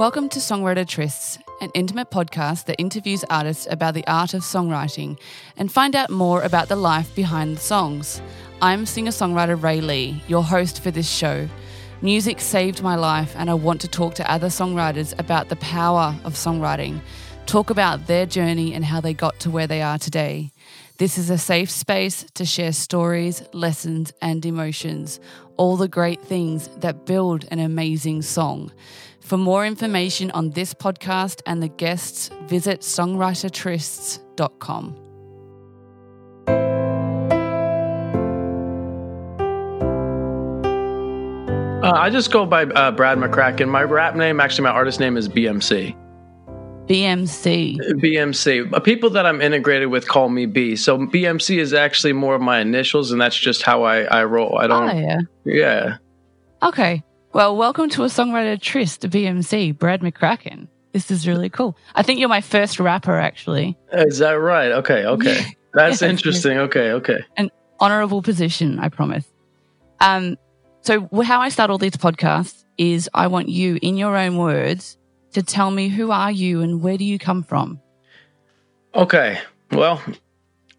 Welcome to Songwriter Trysts, an intimate podcast that interviews artists about the art of songwriting and find out more about the life behind the songs. I'm singer songwriter Ray Lee, your host for this show. Music saved my life, and I want to talk to other songwriters about the power of songwriting, talk about their journey and how they got to where they are today. This is a safe space to share stories, lessons, and emotions, all the great things that build an amazing song. For more information on this podcast and the guests, visit songwritertrysts.com. Uh, I just go by uh, Brad McCracken. My rap name, actually, my artist name is BMC. BMC. BMC. Uh, People that I'm integrated with call me B. So BMC is actually more of my initials, and that's just how I, I roll. I don't. Oh, yeah. Yeah. Okay. Well, welcome to a songwriter tryst BMC, Brad McCracken. This is really cool. I think you're my first rapper, actually. Is that right? Okay. Okay. That's Yes, interesting. Okay. Okay. An honorable position, I promise. Um, so how I start all these podcasts is I want you, in your own words, to tell me who are you and where do you come from? Okay. Well,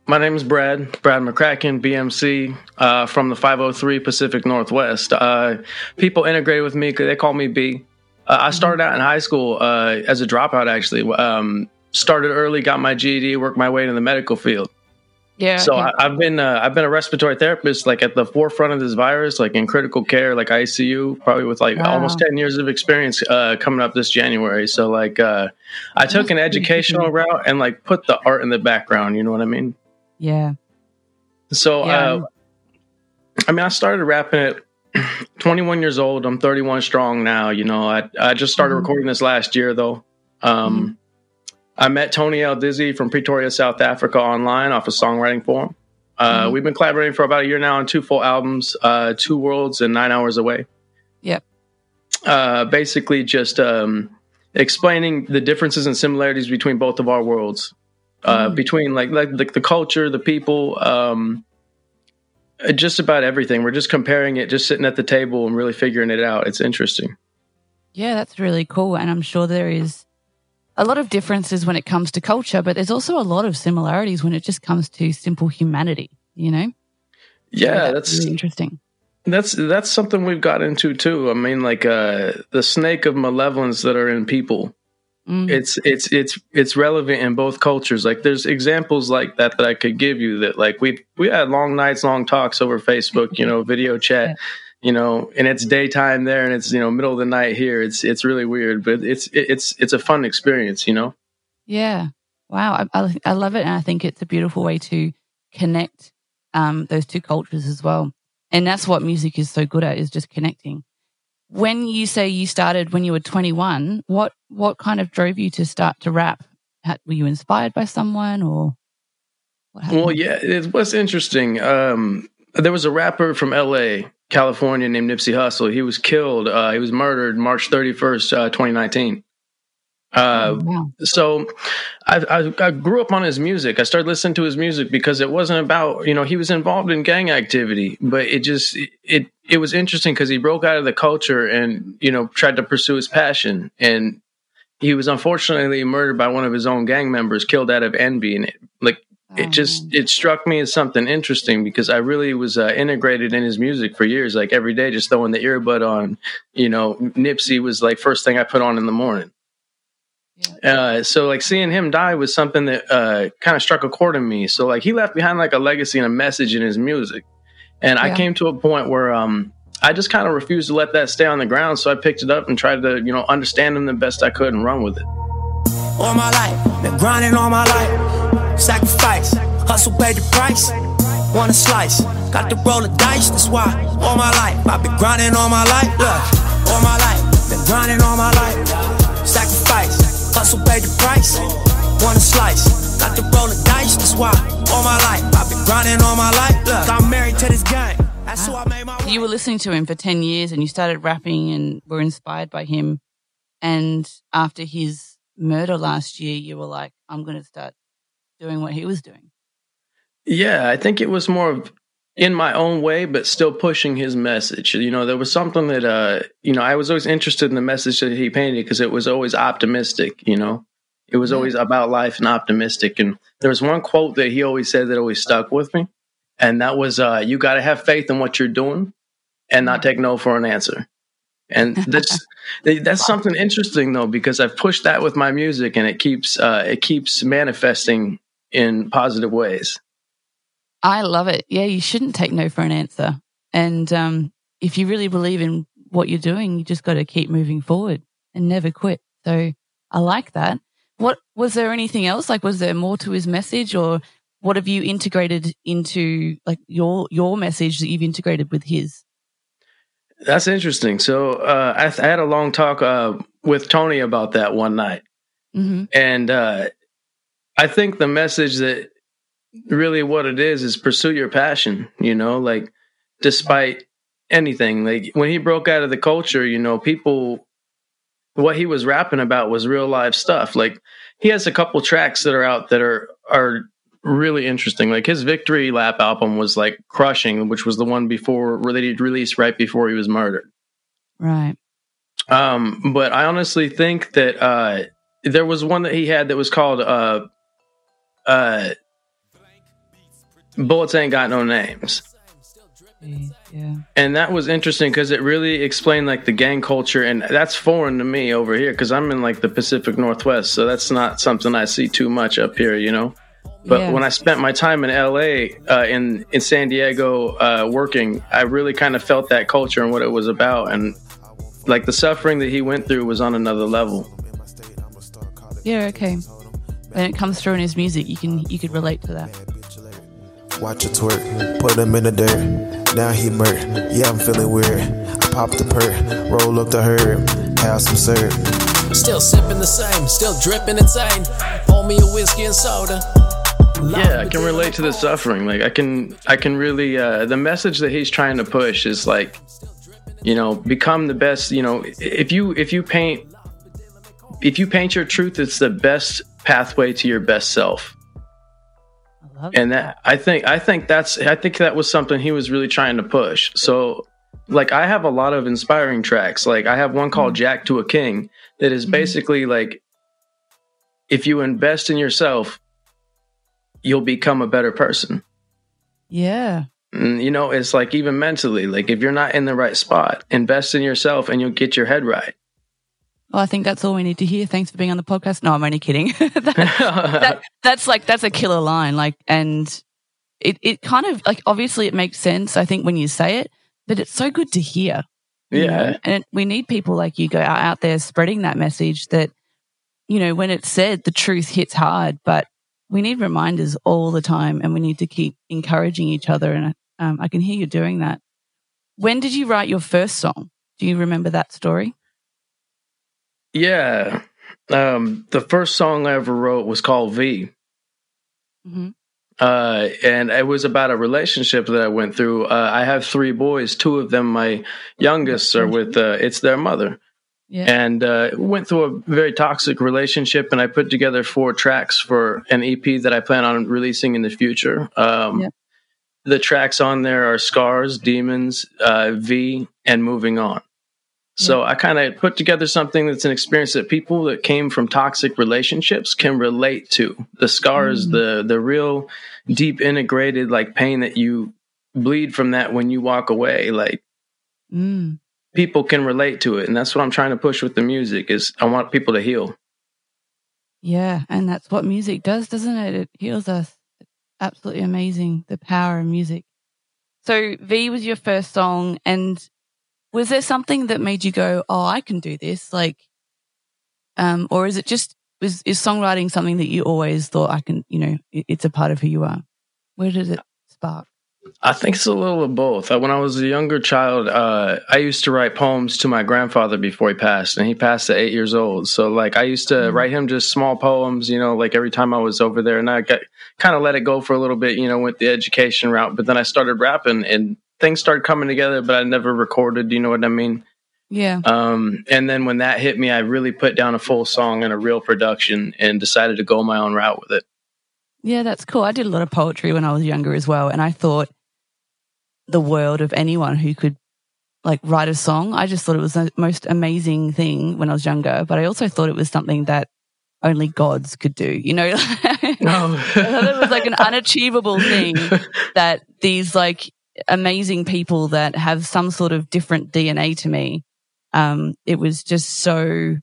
my name is Brad, Brad McCracken, BMC, uh, from the 503 Pacific Northwest. Uh, people integrated with me, because they call me B. Uh, I started out in high school uh, as a dropout, actually. Um, started early, got my GED, worked my way into the medical field. Yeah. So yeah. I, I've been uh, I've been a respiratory therapist, like at the forefront of this virus, like in critical care, like ICU, probably with like Wow. almost ten years of experience uh, coming up this January. So like uh, I took an educational route and like put the art in the background. You know what I mean? Yeah. So Yeah. uh, I mean, I started rapping at 21 years old. I'm 31 strong now. You know, I I just started Mhm. recording this last year though. Um, I met Tony L. Dizzy from Pretoria, South Africa, online off a songwriting forum. Uh, Mhm. We've been collaborating for about a year now on two full albums, uh, Two Worlds and Nine Hours Away. Yep. Uh, basically, just um, explaining the differences and similarities between both of our worlds, uh, Mm. between like like the, the culture, the people, um, uh, just about everything. We're just comparing it, just sitting at the table and really figuring it out. It's interesting. Yeah, that's really cool. And I'm sure there is a lot of differences when it comes to culture, but there's also a lot of similarities when it just comes to simple humanity, you know? So Yeah, that's really interesting. That's that's something we've got into too. I mean, like uh, the snake of malevolence that are in people. Mm. It's it's it's it's relevant in both cultures. Like there's examples like that that I could give you. That like we we had long nights, long talks over Facebook. You know, video chat. Yeah. You know, and it's daytime there, and it's you know middle of the night here. It's it's really weird, but it's it's it's a fun experience. You know. Yeah. Wow. I, I, I love it. And I think it's a beautiful way to connect um, those two cultures as well. And that's what music is so good at is just connecting. When you say you started when you were 21, what, what kind of drove you to start to rap? Had, were you inspired by someone or? Well, yeah, it was interesting. Um, there was a rapper from L.A., California, named Nipsey Hussle. He was killed. Uh, he was murdered March 31st, uh, 2019. Uh, Oh, wow. so I, I, I grew up on his music. I started listening to his music because it wasn't about you know he was involved in gang activity, but it just it it was interesting because he broke out of the culture and you know tried to pursue his passion and he was unfortunately murdered by one of his own gang members, killed out of envy, and it, like it Oh, just it struck me as something interesting because I really was uh, integrated in his music for years, like every day, just throwing the earbud on. You know, Nipsey was like first thing I put on in the morning. Uh, so like seeing him die was something that uh, kind of struck a chord in me. So like he left behind like a legacy and a message in his music, and I came to a point where um, I just kind of refused to let that stay on the ground. So I picked it up and tried to you know understand him the best I could and run with it. all my life. Been grinding all my life. Sacrifice, hustle, pay the price. Want a slice, got to roll the dice. That's why all my life I've been grinding all my life. Look, all my life, been grinding all my life. Sacrifice, hustle, pay the price. Want a slice, got to roll the dice. That's why all my life I've been grinding all my life. Look, I'm married to this game. That's who I made my. you were listening to him for 10 years and you started rapping and were inspired by him. And after his murder last year, you were like, I'm going to start doing what he was doing. Yeah, I think it was more of in my own way, but still pushing his message. You know, there was something that, uh, you know, I was always interested in the message that he painted because it was always optimistic, you know, it was always about life and optimistic. And there was one quote that he always said that always stuck with me. And that was, uh, you got to have faith in what you're doing and not take no for an answer. And that's that's something interesting though because I've pushed that with my music and it keeps uh, it keeps manifesting in positive ways. I love it. Yeah, you shouldn't take no for an answer. And um, if you really believe in what you're doing, you just got to keep moving forward and never quit. So I like that. What was there anything else? Like, was there more to his message, or what have you integrated into like your your message that you've integrated with his? That's interesting. So uh, I, I, had a long talk uh, with Tony about that one night, mm-hmm. and uh, I think the message that really what it is is pursue your passion. You know, like despite anything, like when he broke out of the culture, you know, people what he was rapping about was real life stuff. Like he has a couple tracks that are out that are are really interesting. Like his Victory Lap album was like crushing, which was the one before that he released right before he was murdered. Right. Um, but I honestly think that uh, there was one that he had that was called uh, uh, "Bullets Ain't Got No Names." Yeah. And that was interesting because it really explained like the gang culture, and that's foreign to me over here because I'm in like the Pacific Northwest, so that's not something I see too much up here, you know. But yeah. when I spent my time in LA, uh, in in San Diego, uh, working, I really kind of felt that culture and what it was about, and like the suffering that he went through was on another level. Yeah. Okay. And it comes through in his music. You can you could relate to that. Watch it twerk, put him in the dirt. Now he murk. Yeah, I'm feeling weird. I popped the perk, roll up the herb, have some syrup. Still sipping the same, still dripping insane. Pour me a whiskey and soda yeah i can relate to the suffering like i can i can really uh the message that he's trying to push is like you know become the best you know if you if you paint if you paint your truth it's the best pathway to your best self and that i think i think that's i think that was something he was really trying to push so like i have a lot of inspiring tracks like i have one called mm-hmm. jack to a king that is mm-hmm. basically like if you invest in yourself you'll become a better person. Yeah. And, you know, it's like even mentally, like if you're not in the right spot, invest in yourself and you'll get your head right. Well, I think that's all we need to hear. Thanks for being on the podcast. No, I'm only kidding. that, that, that's like, that's a killer line. Like, and it, it kind of like, obviously it makes sense, I think, when you say it, but it's so good to hear. Yeah. Know? And we need people like you go out there spreading that message that, you know, when it's said, the truth hits hard, but we need reminders all the time and we need to keep encouraging each other. And um, I can hear you doing that. When did you write your first song? Do you remember that story? Yeah. Um, the first song I ever wrote was called V. Mm-hmm. Uh, and it was about a relationship that I went through. Uh, I have three boys. Two of them, my youngest, are with uh, it's their mother. Yeah. And uh, went through a very toxic relationship, and I put together four tracks for an EP that I plan on releasing in the future. Um, yeah. The tracks on there are Scars, Demons, uh, V, and Moving On. So. I kind of put together something that's an experience that people that came from toxic relationships can relate to. The scars, mm. the the real deep integrated like pain that you bleed from that when you walk away. Like mm people can relate to it and that's what i'm trying to push with the music is i want people to heal yeah and that's what music does doesn't it it heals us it's absolutely amazing the power of music so v was your first song and was there something that made you go oh i can do this like um or is it just is, is songwriting something that you always thought i can you know it's a part of who you are where did it spark I think it's a little of both. Uh, when I was a younger child, uh, I used to write poems to my grandfather before he passed, and he passed at eight years old. So, like, I used to mm-hmm. write him just small poems, you know, like every time I was over there, and I got kind of let it go for a little bit, you know, with the education route. But then I started rapping, and things started coming together, but I never recorded. You know what I mean? Yeah. Um, and then when that hit me, I really put down a full song and a real production, and decided to go my own route with it. Yeah, that's cool. I did a lot of poetry when I was younger as well. And I thought the world of anyone who could like write a song. I just thought it was the most amazing thing when I was younger, but I also thought it was something that only gods could do, you know? No. I thought it was like an unachievable thing that these like amazing people that have some sort of different DNA to me. Um, it was just so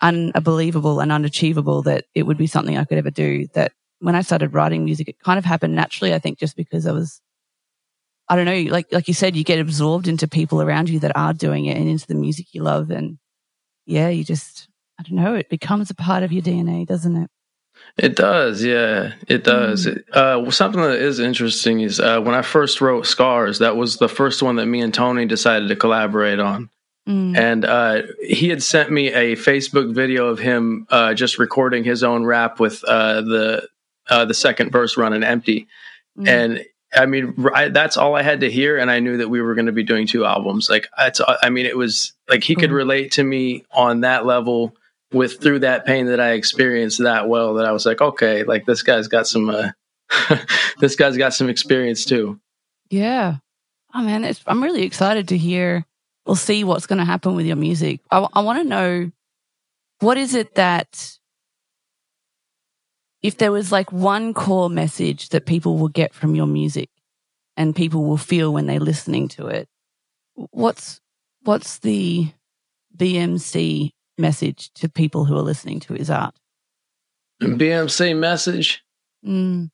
unbelievable and unachievable that it would be something I could ever do. That when I started writing music, it kind of happened naturally. I think just because I was, I don't know, like like you said, you get absorbed into people around you that are doing it and into the music you love, and yeah, you just, I don't know, it becomes a part of your DNA, doesn't it? It does, yeah, it does. Mm. Uh, something that is interesting is uh, when I first wrote Scars, that was the first one that me and Tony decided to collaborate on. Mm. And uh, he had sent me a Facebook video of him uh, just recording his own rap with uh, the uh, the second verse running empty. Mm. And I mean, I, that's all I had to hear, and I knew that we were going to be doing two albums. Like, that's, I mean, it was like he could relate to me on that level with through that pain that I experienced that well. That I was like, okay, like this guy's got some, uh, this guy's got some experience too. Yeah. Oh man, it's, I'm really excited to hear or see what's going to happen with your music. I, want to know what is it that if there was like one core message that people will get from your music and people will feel when they're listening to it, what's what's the BMC message to people who are listening to his art? BMC message: Mm,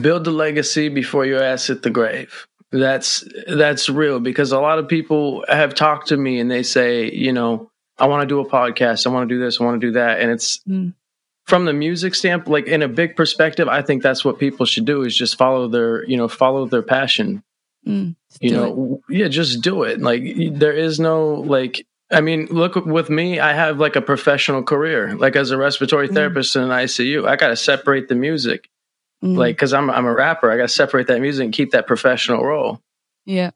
build the legacy before your ass hit the grave. That's that's real because a lot of people have talked to me and they say, you know, I want to do a podcast, I want to do this, I want to do that, and it's Mm. from the music stamp, like in a big perspective, I think that's what people should do is just follow their, you know, follow their passion. mm, You know, it. yeah, just do it. Like there is no like. I mean, look with me. I have like a professional career, like as a respiratory Mm. therapist in an ICU. I got to separate the music Mm, like because I'm I'm a rapper. I got to separate that music and keep that professional role. yeah.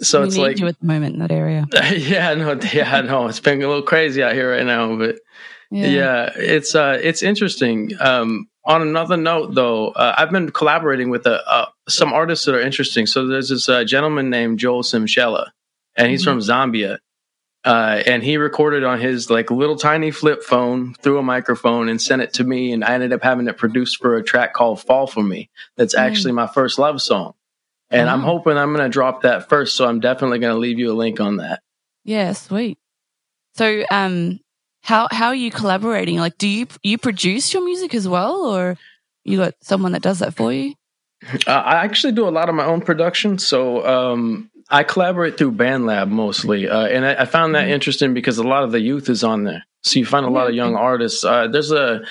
So we it's need like, you at the moment in that area. yeah, no, yeah, I know it's been a little crazy out here right now, but yeah, it's uh, it's interesting. Um, on another note, though, uh, I've been collaborating with uh, uh, some artists that are interesting. So there's this uh, gentleman named Joel Simshella, and he's Mhm. from Zambia. Uh, and he recorded on his like little tiny flip phone through a microphone and sent it to me, and I ended up having it produced for a track called "Fall for Me." That's Mm. actually my first love song, and I'm hoping I'm going to drop that first. So I'm definitely going to leave you a link on that. Yeah, sweet. So, um, how how are you collaborating? Like, do you you produce your music as well, or you got someone that does that for you? Uh, I actually do a lot of my own production, so um, I collaborate through BandLab mostly, uh, and I, I found that Mhm. interesting because a lot of the youth is on there. So you find a lot of young artists. Uh, there's a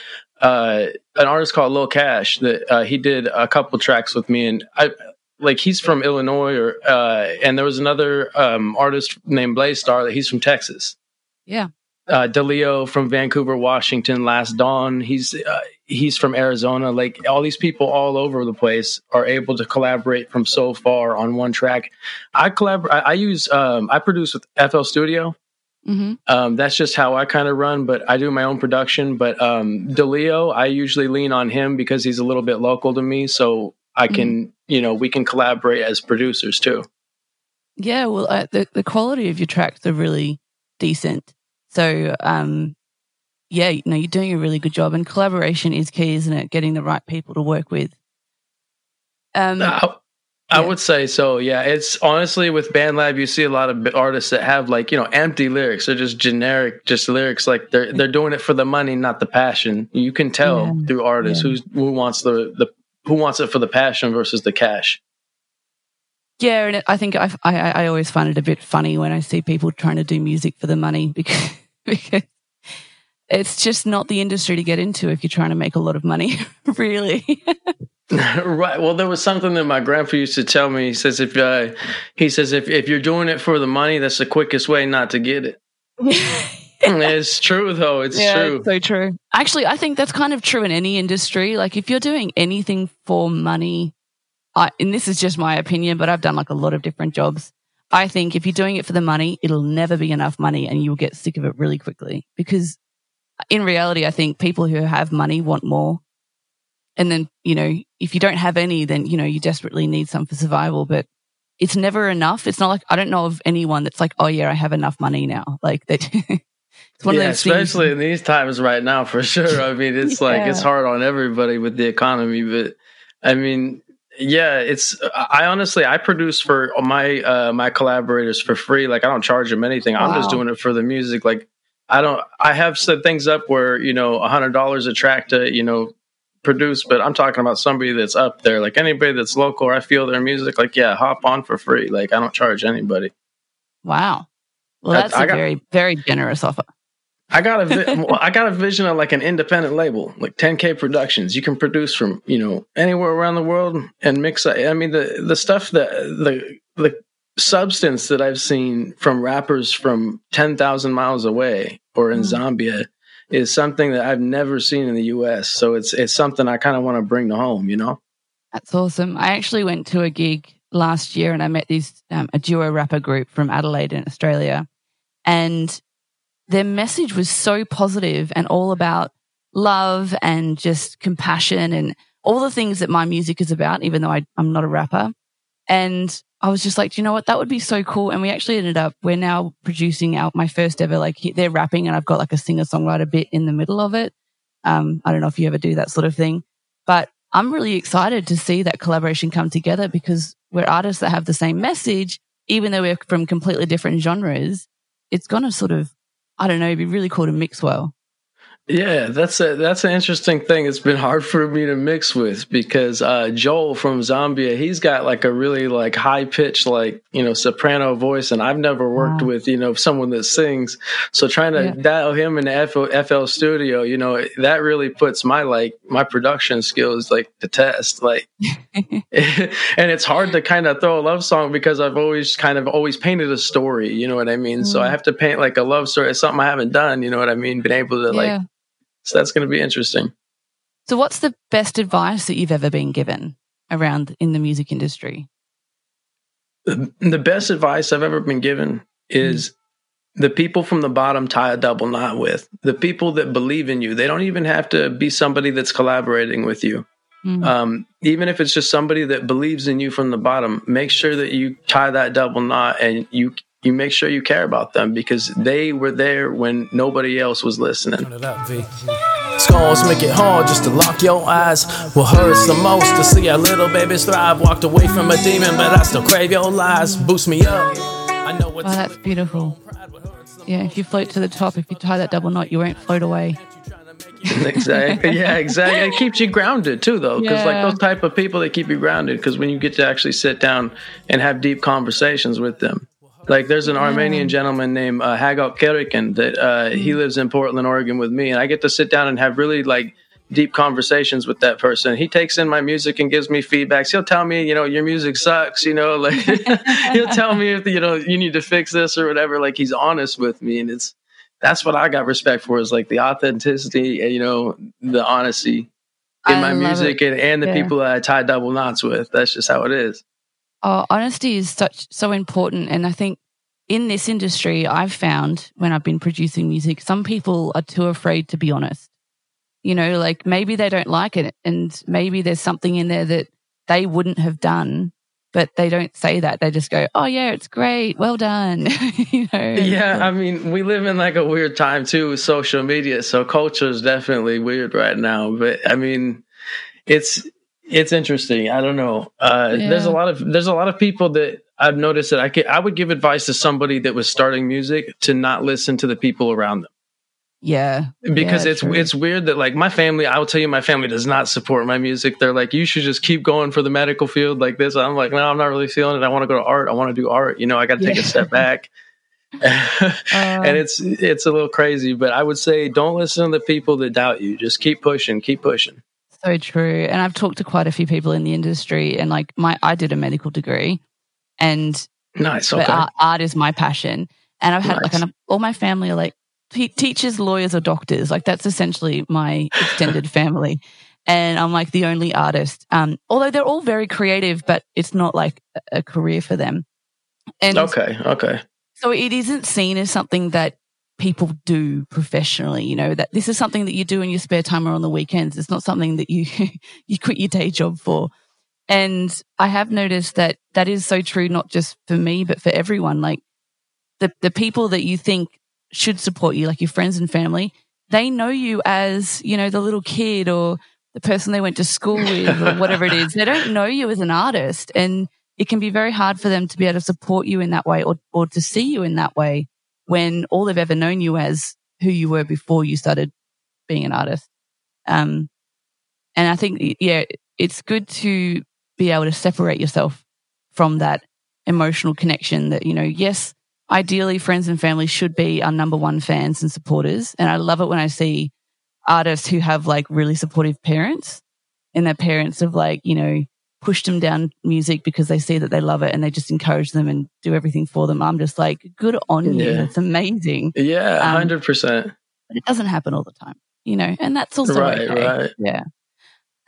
uh, an artist called Lil Cash that uh, he did a couple tracks with me, and I like he's from Illinois, or uh, and there was another um, artist named Blaze Star that he's from Texas. Yeah. Uh, DeLeo from Vancouver, Washington. Last Dawn, he's uh, he's from Arizona. Like all these people all over the place are able to collaborate from so far on one track. I collaborate. I, I use um, I produce with FL Studio. Mm-hmm. Um, that's just how I kind of run, but I do my own production. But um, DeLeo, I usually lean on him because he's a little bit local to me, so I can, you know, we can collaborate as producers too. Yeah. Well, uh, the the quality of your tracks are really decent. So, um, yeah, you know, you're doing a really good job, and collaboration is key, isn't it? Getting the right people to work with. Um, I, I Yeah. would say so. Yeah, it's honestly with BandLab, you see a lot of artists that have like you know empty lyrics. They're just generic, just lyrics. Like they're they're doing it for the money, not the passion. You can tell Yeah. through artists Yeah. who's who wants the the who wants it for the passion versus the cash. Yeah, and I think I, I I always find it a bit funny when I see people trying to do music for the money because because it's just not the industry to get into if you're trying to make a lot of money, really. right. Well, there was something that my grandpa used to tell me. He says if uh, he says if if you're doing it for the money, that's the quickest way not to get it. it's true though. It's yeah, true. it's so true. Actually, I think that's kind of true in any industry. Like if you're doing anything for money, I, and this is just my opinion, but I've done like a lot of different jobs. I think if you're doing it for the money, it'll never be enough money and you'll get sick of it really quickly because in reality, I think people who have money want more. And then, you know, if you don't have any, then, you know, you desperately need some for survival, but it's never enough. It's not like, I don't know of anyone that's like, oh yeah, I have enough money now. Like that. it's one yeah, of those especially things. in these times right now, for sure. I mean, it's yeah. like, it's hard on everybody with the economy, but I mean, yeah, it's. I honestly, I produce for my uh my collaborators for free. Like, I don't charge them anything. Wow. I'm just doing it for the music. Like, I don't. I have set things up where you know a hundred dollars a track to you know produce, but I'm talking about somebody that's up there. Like anybody that's local, or I feel their music. Like, yeah, hop on for free. Like, I don't charge anybody. Wow. Well, that's I, I a got, very very generous offer. I got a vi- I got a vision of like an independent label, like 10K Productions. You can produce from you know anywhere around the world and mix. I mean the the stuff that the the substance that I've seen from rappers from 10,000 miles away or in mm. Zambia is something that I've never seen in the US. So it's it's something I kind of want to bring to home, you know. That's awesome. I actually went to a gig last year and I met these um, a duo rapper group from Adelaide in Australia and their message was so positive and all about love and just compassion and all the things that my music is about, even though I, am not a rapper. And I was just like, you know what? That would be so cool. And we actually ended up, we're now producing out my first ever, like they're rapping and I've got like a singer songwriter bit in the middle of it. Um, I don't know if you ever do that sort of thing, but I'm really excited to see that collaboration come together because we're artists that have the same message, even though we're from completely different genres. It's going to sort of I don't know, be really cool to mix well. Yeah, that's a that's an interesting thing. It's been hard for me to mix with because uh, Joel from Zambia, he's got like a really like high pitched like you know soprano voice, and I've never worked wow. with you know someone that sings. So trying to yeah. dial him in the FL, FL Studio, you know, that really puts my like my production skills like to test. Like, and it's hard to kind of throw a love song because I've always kind of always painted a story. You know what I mean? Mm. So I mm. have to paint like a love story. It's something I haven't done. You know what I mean? Been able to yeah. like so that's going to be interesting. So, what's the best advice that you've ever been given around in the music industry? The, the best advice I've ever been given is mm. the people from the bottom tie a double knot with. The people that believe in you. They don't even have to be somebody that's collaborating with you. Mm. Um, even if it's just somebody that believes in you from the bottom, make sure that you tie that double knot and you you make sure you care about them because they were there when nobody else was listening. Turn it up, V. Scars make it hard just to lock your eyes. What hurts the most to see our little babies thrive. Walked away from a demon, but I still crave your lies. Boost me up. I know what's oh, that's beautiful. Yeah, if you float to the top, if you tie that double knot, you won't float away. exactly. Yeah, exactly. It keeps you grounded too, though, because yeah. like those type of people, they keep you grounded. Because when you get to actually sit down and have deep conversations with them, like there's an Armenian gentleman named uh, Kerikin that uh, he mm. lives in Portland, Oregon with me, and I get to sit down and have really like deep conversations with that person. He takes in my music and gives me feedbacks. He'll tell me, you know, your music sucks, you know, like he'll tell me if you know you need to fix this or whatever. Like he's honest with me, and it's that's what I got respect for is like the authenticity and you know the honesty in I my music and, and the yeah. people that I tie double knots with. That's just how it is. Oh, honesty is such so important, and I think in this industry, I've found when I've been producing music, some people are too afraid to be honest. You know, like maybe they don't like it, and maybe there's something in there that they wouldn't have done, but they don't say that. They just go, "Oh yeah, it's great, well done." you know. Yeah, I mean, we live in like a weird time too with social media, so culture is definitely weird right now. But I mean, it's it's interesting. I don't know. Uh, yeah. There's a lot of there's a lot of people that I've noticed that I could I would give advice to somebody that was starting music to not listen to the people around them. Yeah. Because yeah, it's true. it's weird that like my family, I will tell you my family does not support my music. They're like, you should just keep going for the medical field like this. I'm like, no, I'm not really feeling it. I want to go to art. I want to do art. You know, I got to take yeah. a step back. uh, and it's it's a little crazy, but I would say don't listen to the people that doubt you. Just keep pushing, keep pushing. So true. And I've talked to quite a few people in the industry, and like my, I did a medical degree, and nice. Okay. Art, art, is my passion, and I've had nice. like an, all my family are like teachers, lawyers, or doctors. Like that's essentially my extended family, and I'm like the only artist. Um, although they're all very creative, but it's not like a career for them. And okay, okay. So it isn't seen as something that people do professionally. You know, that this is something that you do in your spare time or on the weekends. It's not something that you, you quit your day job for. And I have noticed that that is so true, not just for me, but for everyone. Like the, the people that you think should support you, like your friends and family, they know you as, you know, the little kid or the person they went to school with or whatever it is. They don't know you as an artist. And it can be very hard for them to be able to support you in that way or, or to see you in that way when all they've ever known you as who you were before you started being an artist. Um, and I think, yeah, it's good to be able to separate yourself from that emotional connection that, you know, yes, ideally friends and family should be our number one fans and supporters. And I love it when I see artists who have like really supportive parents and their parents have like, you know, pushed them down music because they see that they love it and they just encourage them and do everything for them. I'm just like, good on you. Yeah. It's amazing. Yeah, hundred um, percent. But it doesn't happen all the time, you know, and that's also right, okay. right. Yeah.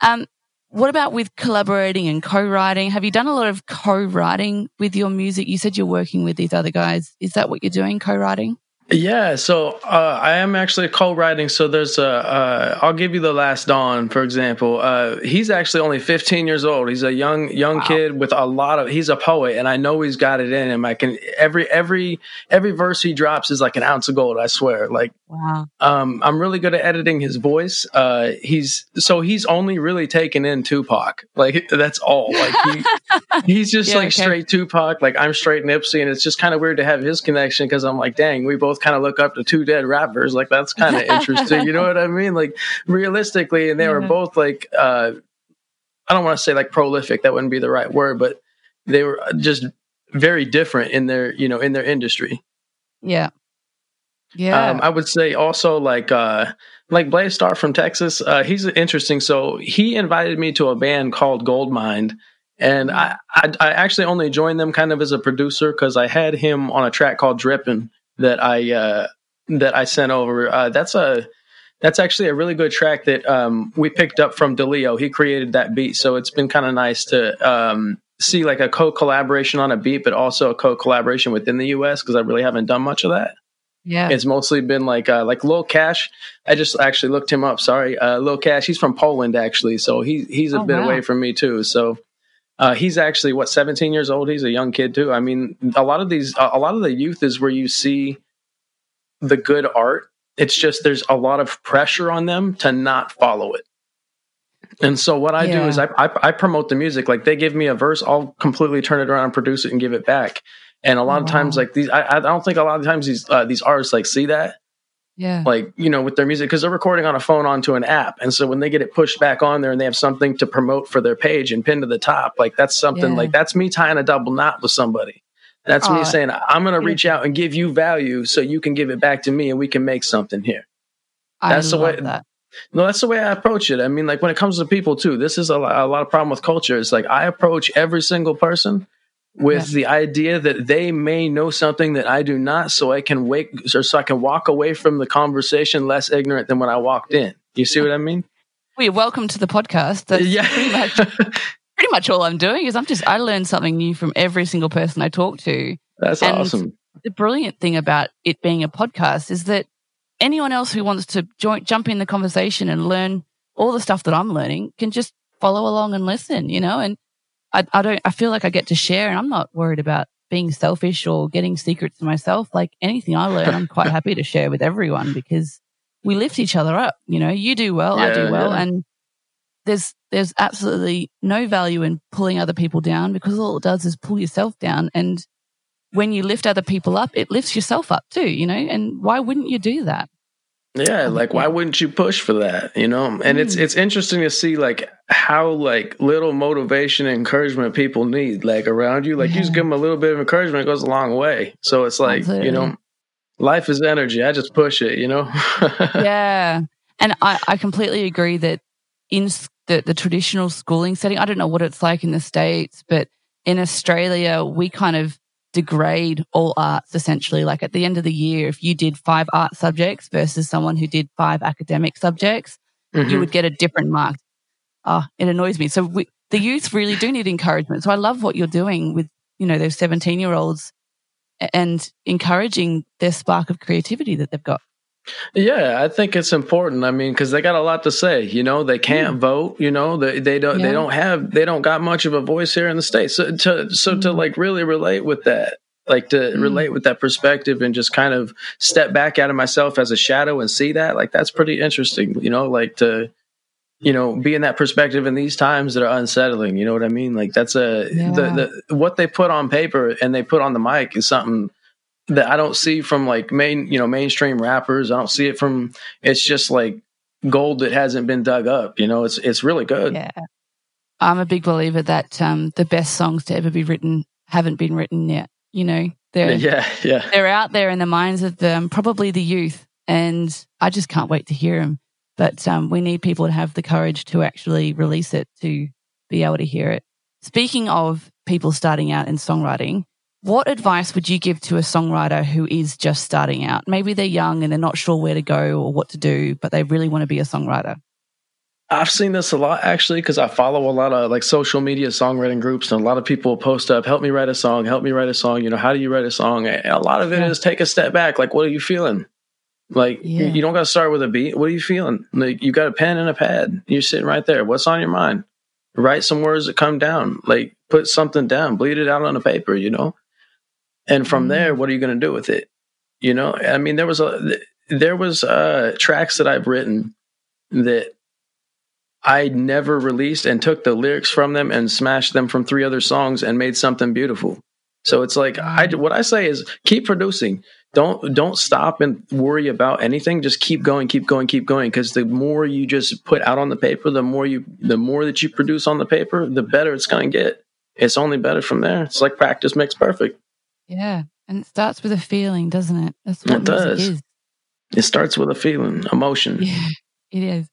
Um, what about with collaborating and co-writing? Have you done a lot of co-writing with your music? You said you're working with these other guys. Is that what you're doing, co-writing? Yeah, so uh, I am actually co-writing. So there's a, uh, I'll give you the Last Dawn, for example. Uh, he's actually only 15 years old. He's a young young wow. kid with a lot of. He's a poet, and I know he's got it in him. I can every every every verse he drops is like an ounce of gold. I swear. Like, wow. Um, I'm really good at editing his voice. Uh, he's so he's only really taken in Tupac. Like that's all. Like he, he's just yeah, like okay. straight Tupac. Like I'm straight Nipsey, and it's just kind of weird to have his connection because I'm like, dang, we both kind of look up to two dead rappers. Like that's kind of interesting. you know what I mean? Like realistically, and they yeah. were both like uh, I don't want to say like prolific. That wouldn't be the right word, but they were just very different in their you know in their industry. Yeah. Yeah. Um, I would say also like uh like Blaze Starr from Texas, uh he's interesting. So he invited me to a band called Goldmind and I, I, I actually only joined them kind of as a producer because I had him on a track called Drippin', that I uh, that I sent over. Uh, that's a that's actually a really good track that um, we picked up from DeLeo. He created that beat, so it's been kind of nice to um, see like a co collaboration on a beat, but also a co collaboration within the U.S. because I really haven't done much of that. Yeah, it's mostly been like uh, like Lil Cash. I just actually looked him up. Sorry, uh, Lil Cash. He's from Poland actually, so he he's a oh, bit wow. away from me too. So uh, he's actually what 17 years old. He's a young kid too. I mean, a lot of these, a lot of the youth is where you see the good art. It's just there's a lot of pressure on them to not follow it. And so what I yeah. do is I, I, I promote the music. Like they give me a verse, I'll completely turn it around and produce it and give it back. And a lot wow. of times, like these, I, I don't think a lot of times these uh, these artists like see that yeah. Like, you know, with their music, because they're recording on a phone onto an app. And so when they get it pushed back on there and they have something to promote for their page and pin to the top, like that's something yeah. like that's me tying a double knot with somebody. That's uh, me saying, I'm going to reach out and give you value so you can give it back to me and we can make something here. That's I the way. That. No, that's the way I approach it. I mean, like when it comes to people too, this is a, a lot of problem with culture. It's like I approach every single person with yeah. the idea that they may know something that I do not, so I can wake or so I can walk away from the conversation less ignorant than when I walked in. You see what I mean? Well, you're welcome to the podcast. That's yeah. pretty much pretty much all I'm doing is I'm just I learn something new from every single person I talk to. That's and awesome. The brilliant thing about it being a podcast is that anyone else who wants to join jump in the conversation and learn all the stuff that I'm learning can just follow along and listen, you know, and I, I don't, I feel like I get to share and I'm not worried about being selfish or getting secrets to myself. Like anything I learn, I'm quite happy to share with everyone because we lift each other up. You know, you do well, yeah, I do well. Yeah. And there's, there's absolutely no value in pulling other people down because all it does is pull yourself down. And when you lift other people up, it lifts yourself up too, you know, and why wouldn't you do that? Yeah, oh, like why wouldn't you push for that? You know, and it's hmm. it's interesting to see like how like little motivation and encouragement people need like around you. Like yeah. you just give them a little bit of encouragement, it goes a long way. So it's like Absolutely. you know, life is energy. I just push it. You know. yeah, and I I completely agree that in the the traditional schooling setting, I don't know what it's like in the states, but in Australia, we kind of degrade all arts essentially. Like at the end of the year, if you did five art subjects versus someone who did five academic subjects, mm-hmm. you would get a different mark. Oh, it annoys me. So we, the youth really do need encouragement. So I love what you're doing with, you know, those 17 year olds and encouraging their spark of creativity that they've got. Yeah, I think it's important. I mean, because they got a lot to say. You know, they can't mm. vote. You know, they they don't yeah. they don't have they don't got much of a voice here in the states. So to so mm. to like really relate with that, like to mm. relate with that perspective and just kind of step back out of myself as a shadow and see that, like that's pretty interesting. You know, like to you know be in that perspective in these times that are unsettling. You know what I mean? Like that's a yeah. the, the what they put on paper and they put on the mic is something that I don't see from like main, you know, mainstream rappers. I don't see it from. It's just like gold that hasn't been dug up. You know, it's it's really good. Yeah, I'm a big believer that um, the best songs to ever be written haven't been written yet. You know, they're yeah, yeah, they're out there in the minds of the, um, probably the youth, and I just can't wait to hear them. But um, we need people to have the courage to actually release it to be able to hear it. Speaking of people starting out in songwriting, what advice would you give to a songwriter who is just starting out? Maybe they're young and they're not sure where to go or what to do, but they really want to be a songwriter. I've seen this a lot actually because I follow a lot of like social media songwriting groups and a lot of people post up, help me write a song, help me write a song. You know, how do you write a song? A lot of it yeah. is take a step back. Like, what are you feeling? Like, yeah. you don't got to start with a beat. What are you feeling? Like, you got a pen and a pad. You're sitting right there. What's on your mind? Write some words that come down. Like, put something down, bleed it out on a paper, you know? And from there mm-hmm. what are you going to do with it? You know i mean there was a there was uh tracks that i've written that i never released and took the lyrics from them and smashed them from three other songs and made something beautiful. So it's like i what i say is keep producing. Don't don't stop and worry about anything. Just keep going keep going keep going. Because the more you just put out on the paper the more you the more that you produce on the paper the better it's going to get. It's only better from there. It's like practice makes perfect yeah. And it starts with a feeling, doesn't it? That's what it does. Is. It starts with a feeling, emotion. Yeah, it is.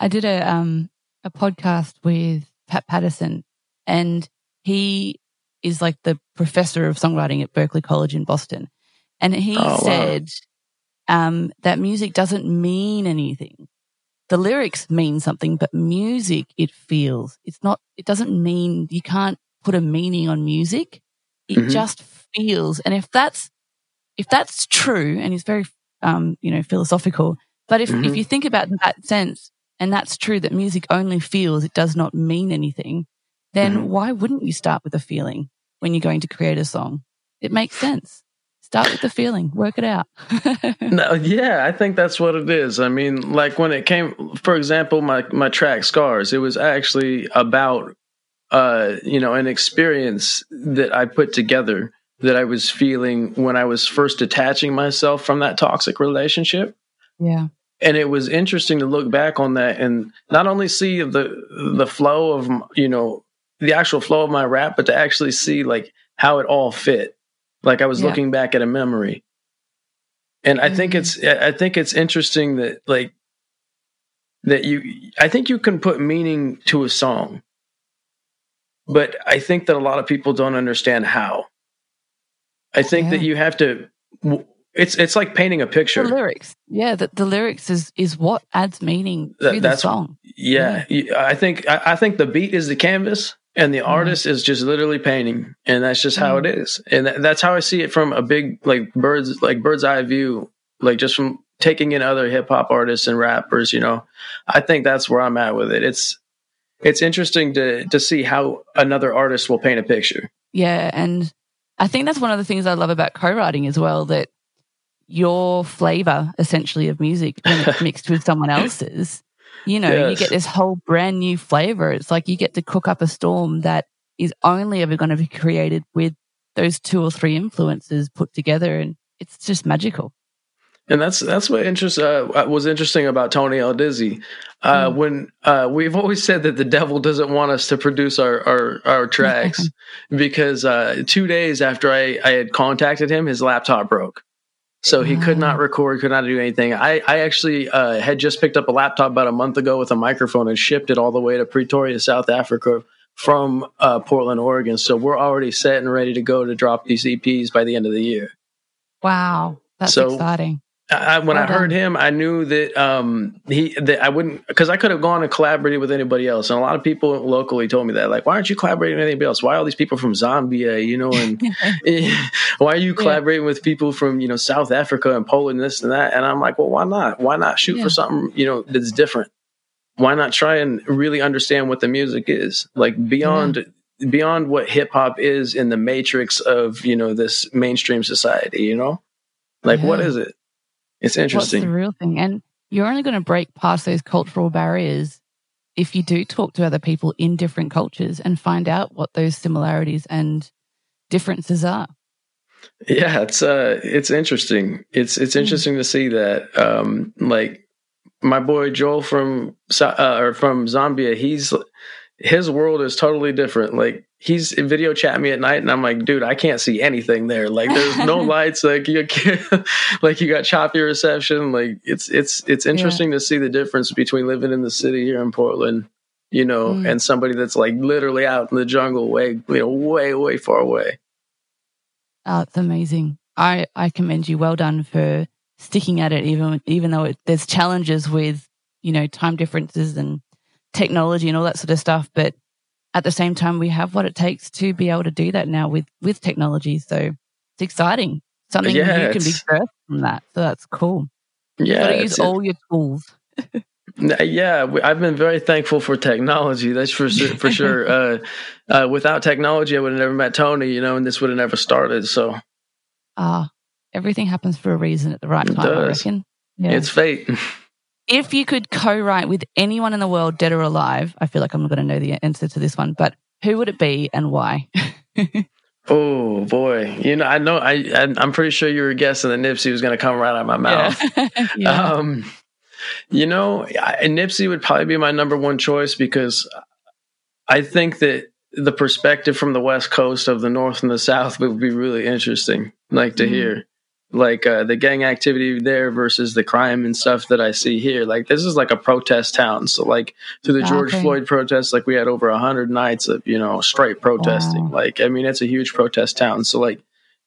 I did a um a podcast with Pat Pattison and he is like the professor of songwriting at Berklee College in Boston. And he oh, said wow. um, that music doesn't mean anything. The lyrics mean something, but music, it feels. It's not, it doesn't mean, you can't put a meaning on music. It mm-hmm. just feels. And if that's, if that's true, and he's very, um, you know, philosophical, but if, mm-hmm. if you think about that sense, and that's true that music only feels, it does not mean anything, then mm-hmm. why wouldn't you start with a feeling when you're going to create a song? It makes sense. Start with the feeling, work it out. no, yeah, I think that's what it is. I mean, like when it came, for example, my my track "Scars," it was actually about, uh, you know, an experience that I put together that I was feeling when I was first detaching myself from that toxic relationship. Yeah. And it was interesting to look back on that and not only see the the flow of you know the actual flow of my rap, but to actually see like how it all fit. Like I was yeah. looking back at a memory. And I mm-hmm. think it's I think it's interesting that like that you I think you can put meaning to a song. But I think that a lot of people don't understand how. I think yeah. that you have to. It's it's like painting a picture. The lyrics, yeah, the, the lyrics is is what adds meaning to that, the song. Yeah, yeah, I think I, I, think the beat is the canvas, and the mm artist is just literally painting, and that's just mm how it is, and that, that's how I see it from a big like birds like bird's eye view, like just from taking in other hip hop artists and rappers. You know, I think that's where I'm at with it. It's it's interesting to to see how another artist will paint a picture. Yeah, and I think that's one of the things I love about co-writing as well that your flavor essentially of music when it's mixed with someone else's, you know, yes. you get this whole brand new flavor. It's like you get to cook up a storm that is only ever going to be created with those two or three influences put together and it's just magical. And that's that's what interest uh, was interesting about Tony L. Dizzy. Uh, mm. When uh, we've always said that the devil doesn't want us to produce our our, our tracks because uh, two days after I, I had contacted him, his laptop broke, so he could not record, could not do anything. I I actually uh, had just picked up a laptop about a month ago with a microphone and shipped it all the way to Pretoria, South Africa from uh, Portland, Oregon. So we're already set and ready to go to drop these EPs by the end of the year. Wow, that's so, exciting I, when Well I heard him, I knew that um, he that I wouldn't because I could have gone and collaborated with anybody else, and a lot of people locally told me that, like, why aren't you collaborating with anybody else? Why are all these people from Zambia, you know, and why are you collaborating with people from you know South Africa and Poland, this and that? And I'm like, well, why not? Why not shoot Yeah. for something you know that's different? Why not try and really understand what the music is like beyond beyond what hip hop is in the matrix of you know this mainstream society? You know, like what Yeah. is it? It's interesting. What's the real thing? And you're only going to break past those cultural barriers if you do talk to other people in different cultures and find out what those similarities and differences are. Yeah, it's uh, it's interesting. It's it's Hmm. interesting to see that. Um, like my boy Joel from uh, or from Zambia, he's his world is totally different. Like he's video chat me at night, and I'm like, dude, I can't see anything there. Like there's no lights. Like you can't, like you got choppy reception. Like it's it's it's interesting to see the difference between living in the city here in Portland, you know, Mm. and somebody that's like literally out in the jungle, way you know, way way far away. Oh, it's amazing. I, I commend you. Well done for sticking at it, even even though it, there's challenges with you know time differences and technology and all that sort of stuff. But at the same time, we have what it takes to be able to do that now with with technology. So it's exciting. Something Yeah, you can be birthed from that. So that's cool. Yeah, it's- use all your tools. Yeah, I've been very thankful for technology. That's for su- for sure. Uh, uh, without technology, I would have never met Tony, you know, and this would have never started. So Ah, everything happens for a reason at the right time. I reckon. Yeah. it's fate. if you could co-write with anyone in the world, dead or alive, I feel like I'm not going to know the answer to this one, but who would it be and why? oh boy, you know, I know, I, I I'm pretty sure you were guessing that Nipsey was going to come right out of my mouth. yeah. Um, you know, I, Nipsey would probably be my number one choice because I think that the perspective from the West Coast of the North and the South would be really interesting, like to Mhm. hear, like uh, the gang activity there versus the crime and stuff that I see here. Like this is like a protest town, so like through the George Okay. Floyd protests, like we had over a hundred nights of you know straight protesting. Wow. Like I mean, it's a huge protest town. So like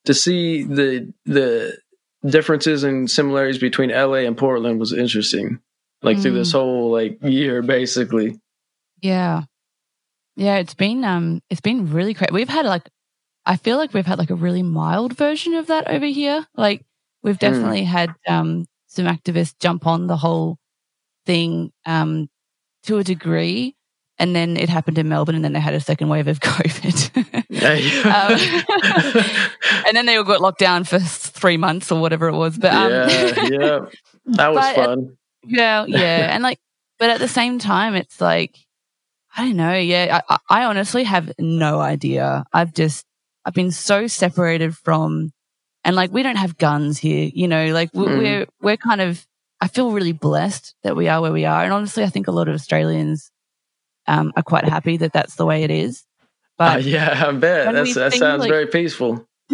to see the the differences and similarities between LA and Portland was interesting. Like through Mm. this whole like year, basically. yeah. Yeah, it's been um it's been really crazy. We've had like I feel like we've had like a really mild version of that over here. Like we've definitely had um some activists jump on the whole thing um to a degree and then it happened in Melbourne and then they had a second wave of COVID. Um, and then they all got locked down for three months or whatever it was. But um, yeah, yeah, that was But, fun. yeah, yeah, and like, but at the same time, it's like I don't know. Yeah, I I honestly have no idea. I've just I've been so separated from, and like we don't have guns here. You know, like we- Mm. we're we're kind of. I feel really blessed that we are where we are, and honestly, I think a lot of Australians um, are quite happy that that's the way it is. Uh, But yeah, I bet That's, that sounds like- very peaceful.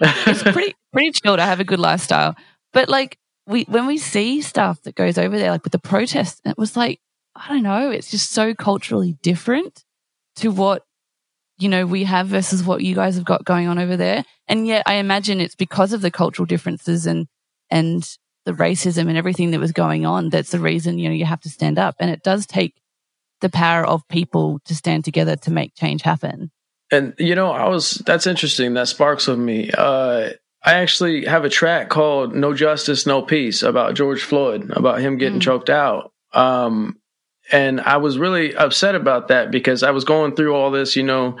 it's pretty pretty chilled. I have a good lifestyle. But like we when we see stuff that goes over there, like with the protests, it was like, I don't know, it's just so culturally different to what, you know, we have versus what you guys have got going on over there. And yet I imagine it's because of the cultural differences and and the racism and everything that was going on that's the reason, you know, you have to stand up. And it does take the power of people to stand together to make change happen. And you know, I was that's interesting. That sparks with me. Uh, I actually have a track called "No Justice, No Peace" about George Floyd, about him getting Mm. choked out. Um, and I was really upset about that because I was going through all this, you know,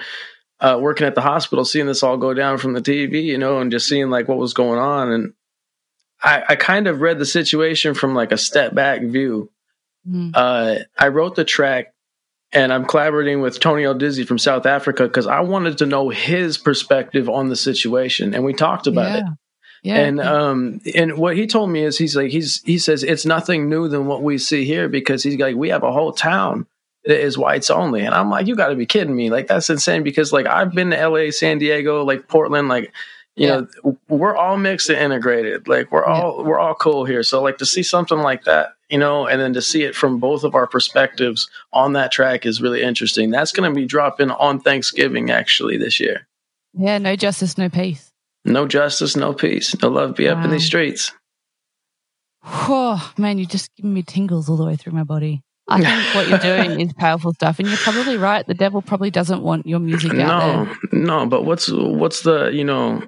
uh, working at the hospital, seeing this all go down from the TV, you know, and just seeing like what was going on. And I, I kind of read the situation from like a step back view Mhm. uh, I wrote the track and I'm collaborating with Tony L. Dizzy from South Africa because I wanted to know his perspective on the situation. And we talked about it. Yeah. And um and what he told me is he's like he's he says it's nothing new than what we see here because he's like we have a whole town that is whites only. And I'm like, you gotta be kidding me. Like that's insane because like I've been to LA, San Diego, like Portland, like you Yeah. know, we're all mixed and integrated. Like we're Yeah. all we're all cool here. So like to see something like that, you know, and then to see it from both of our perspectives on that track is really interesting. That's gonna be dropping on Thanksgiving actually this year. Yeah, no justice, no peace. No justice, no peace. No love be up in these streets. Oh, man, you're just giving me tingles all the way through my body. I think what you're doing is powerful stuff, and you're probably right. The devil probably doesn't want your music out no, there. no. But what's what's the you know?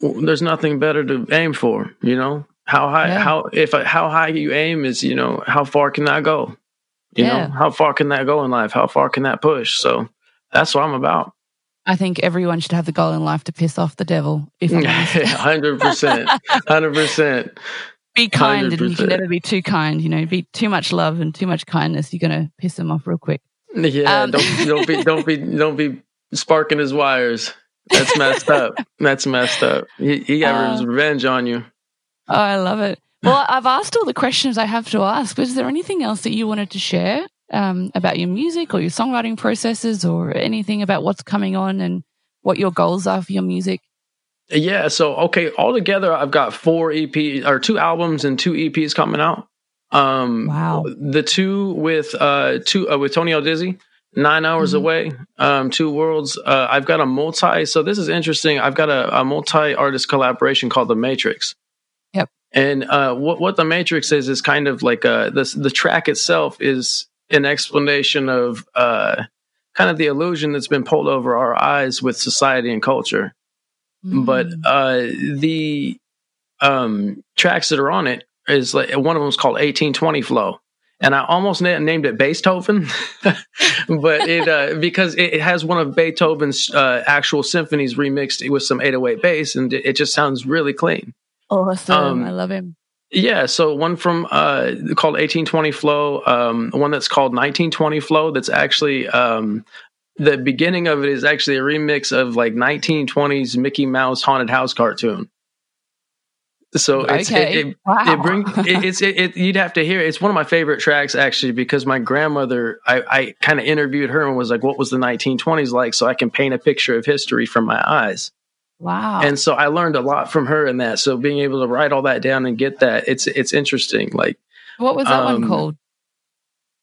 There's nothing better to aim for. You know how high Yeah. how if how high you aim is you know how far can that go? You Yeah. know how far can that go in life? How far can that push? So that's what I'm about. I think everyone should have the goal in life to piss off the devil. If. Hundred percent, hundred percent. be kind, and you 100%. can never be too kind. You know, be too much love and too much kindness. You're going to piss him off real quick. Yeah, Um, don't don't be don't be don't be sparking his wires. That's messed up. That's messed up. He, he got his revenge on you. Oh, I love it. Well, I've asked all the questions I have to ask. But is there anything else that you wanted to share um, about your music or your songwriting processes or anything about what's coming on and what your goals are for your music? Yeah. So okay, altogether, I've got four EP or two albums and two EPs coming out. Um, Wow. The two with uh two uh, with Tony L Dizzy, nine hours Mhm. away. Um, two worlds. Uh, I've got a multi. So this is interesting. I've got a, a multi artist collaboration called The Matrix. Yep. And uh, what what the Matrix is is kind of like uh this the track itself is an explanation of uh kind of the illusion that's been pulled over our eyes with society and culture but Mm. uh, the um, tracks that are on it is like one of them is called 1820 flow and i almost na- named it beethoven but it uh, because it, it has one of beethoven's uh, actual symphonies remixed with some 808 bass and it, it just sounds really clean awesome. um, I love him. Yeah, so one from uh, called 1820 Flow, um, one that's called 1920 Flow. That's actually um, the beginning of it is actually a remix of like 1920s Mickey Mouse haunted house cartoon. So it's, okay. it, it, wow. it bring it, it's it, it you'd have to hear it. it's one of my favorite tracks actually because my grandmother I, I kind of interviewed her and was like what was the 1920s like so I can paint a picture of history from my eyes wow. and so I learned a lot from her in that. So being able to write all that down and get that, it's it's interesting. Like what was that one um, called?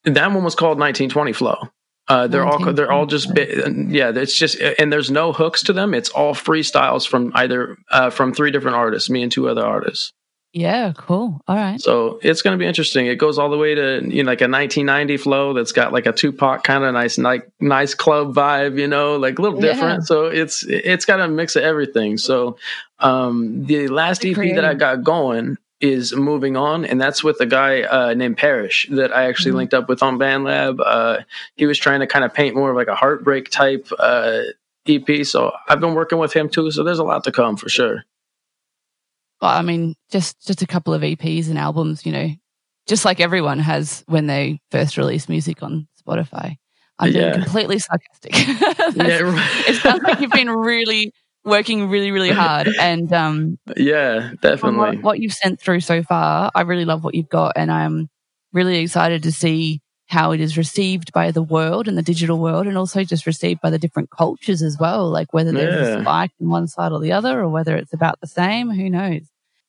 that one was called 1920 Flow. Uh, they're all they're all just yeah. It's just and there's no hooks to them. It's all freestyles from either uh, from three different artists, me and two other artists. Yeah, cool. All right. So it's going to be interesting. It goes all the way to you know like a 1990 flow that's got like a Tupac kind of nice like nice club vibe, you know, like a little Yeah. different. So it's it's got a mix of everything. So um the last EP that I got going is moving on and that's with a guy uh named Parrish that I actually Mhm. linked up with on BandLab. Uh he was trying to kind of paint more of like a heartbreak type uh EP. So I've been working with him too. So there's a lot to come for sure. Well, I mean, just just a couple of EPs and albums, you know, just like everyone has when they first release music on Spotify. I'm being completely sarcastic. Yeah, it sounds like you've been really working really, really hard. And um, yeah, definitely. what, what you've sent through so far, I really love what you've got, and I'm really excited to see how it is received by the world and the digital world, and also just received by the different cultures as well. Like whether there's Yeah. a spike on one side or the other, or whether it's about the same, who knows?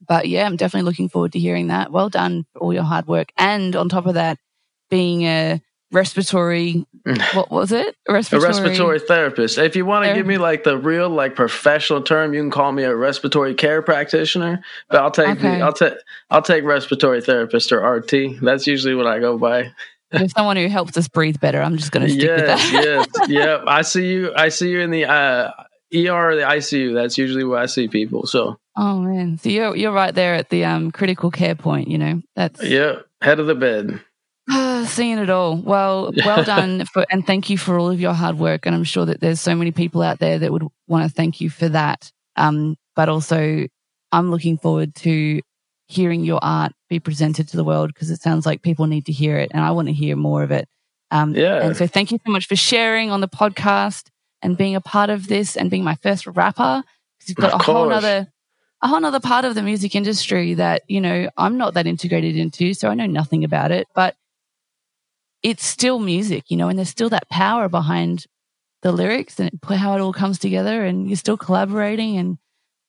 But yeah, I'm definitely looking forward to hearing that. Well done for all your hard work, and on top of that, being a respiratory, what was it? a Respiratory. a respiratory therapist. If you want to give me like the real like professional term, you can call me a respiratory care practitioner. But I'll take Okay. I'll take I'll take respiratory therapist or RT. That's usually what I go by. With someone who helps us breathe better, I'm just going to stick with that. yes, yeah. I see you. I see you in the uh, ER or the ICU. That's usually where I see people. So Oh man, so you're you're right there at the um critical care point. You know, that's yeah, head of the bed. seeing it all. Well, well done for, and thank you for all of your hard work. And I'm sure that there's so many people out there that would want to thank you for that. Um, but also, I'm looking forward to hearing your art be presented to the world because it sounds like people need to hear it, and I want to hear more of it. Um, Yeah. And so, thank you so much for sharing on the podcast and being a part of this and being my first rapper because you've got Of a whole course. other a whole other part of the music industry that you know I'm not that integrated into, so I know nothing about it. But it's still music, you know, and there's still that power behind the lyrics and how it all comes together, and you're still collaborating, and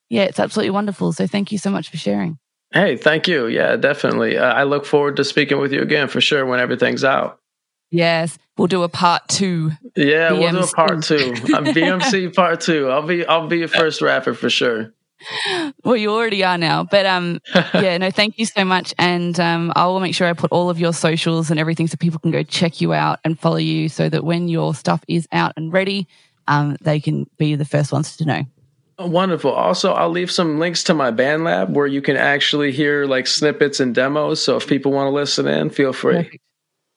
yeah, it's absolutely wonderful. So thank you so much for sharing. Hey, thank you. Yeah, definitely. Uh, I look forward to speaking with you again for sure when everything's out. Yes, we'll do a part two. Yeah, we'll do a part two. Uh, BMC part two. I'll be I'll be your first rapper for sure. well, you already are now. But um, yeah, no, thank you so much. And um, I will make sure I put all of your socials and everything so people can go check you out and follow you so that when your stuff is out and ready, um, they can be the first ones to know. Wonderful. Also, I'll leave some links to my BandLab where you can actually hear like snippets and demos. So if people want to listen in, feel free. Perfect.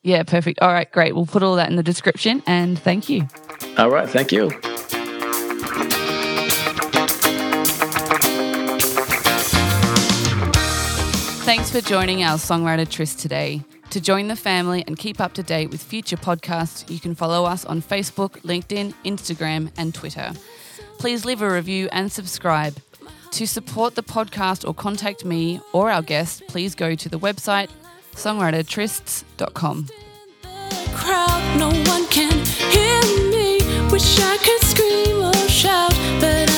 Yeah, perfect. All right, great. We'll put all that in the description and thank you. All right. Thank you. Thanks for joining our Songwriter Tryst today. To join the family and keep up to date with future podcasts, you can follow us on Facebook, LinkedIn, Instagram, and Twitter please leave a review and subscribe. To support the podcast or contact me or our guest, please go to the website songwritertrists.com. No one can hear me. Wish I could scream or shout, but I-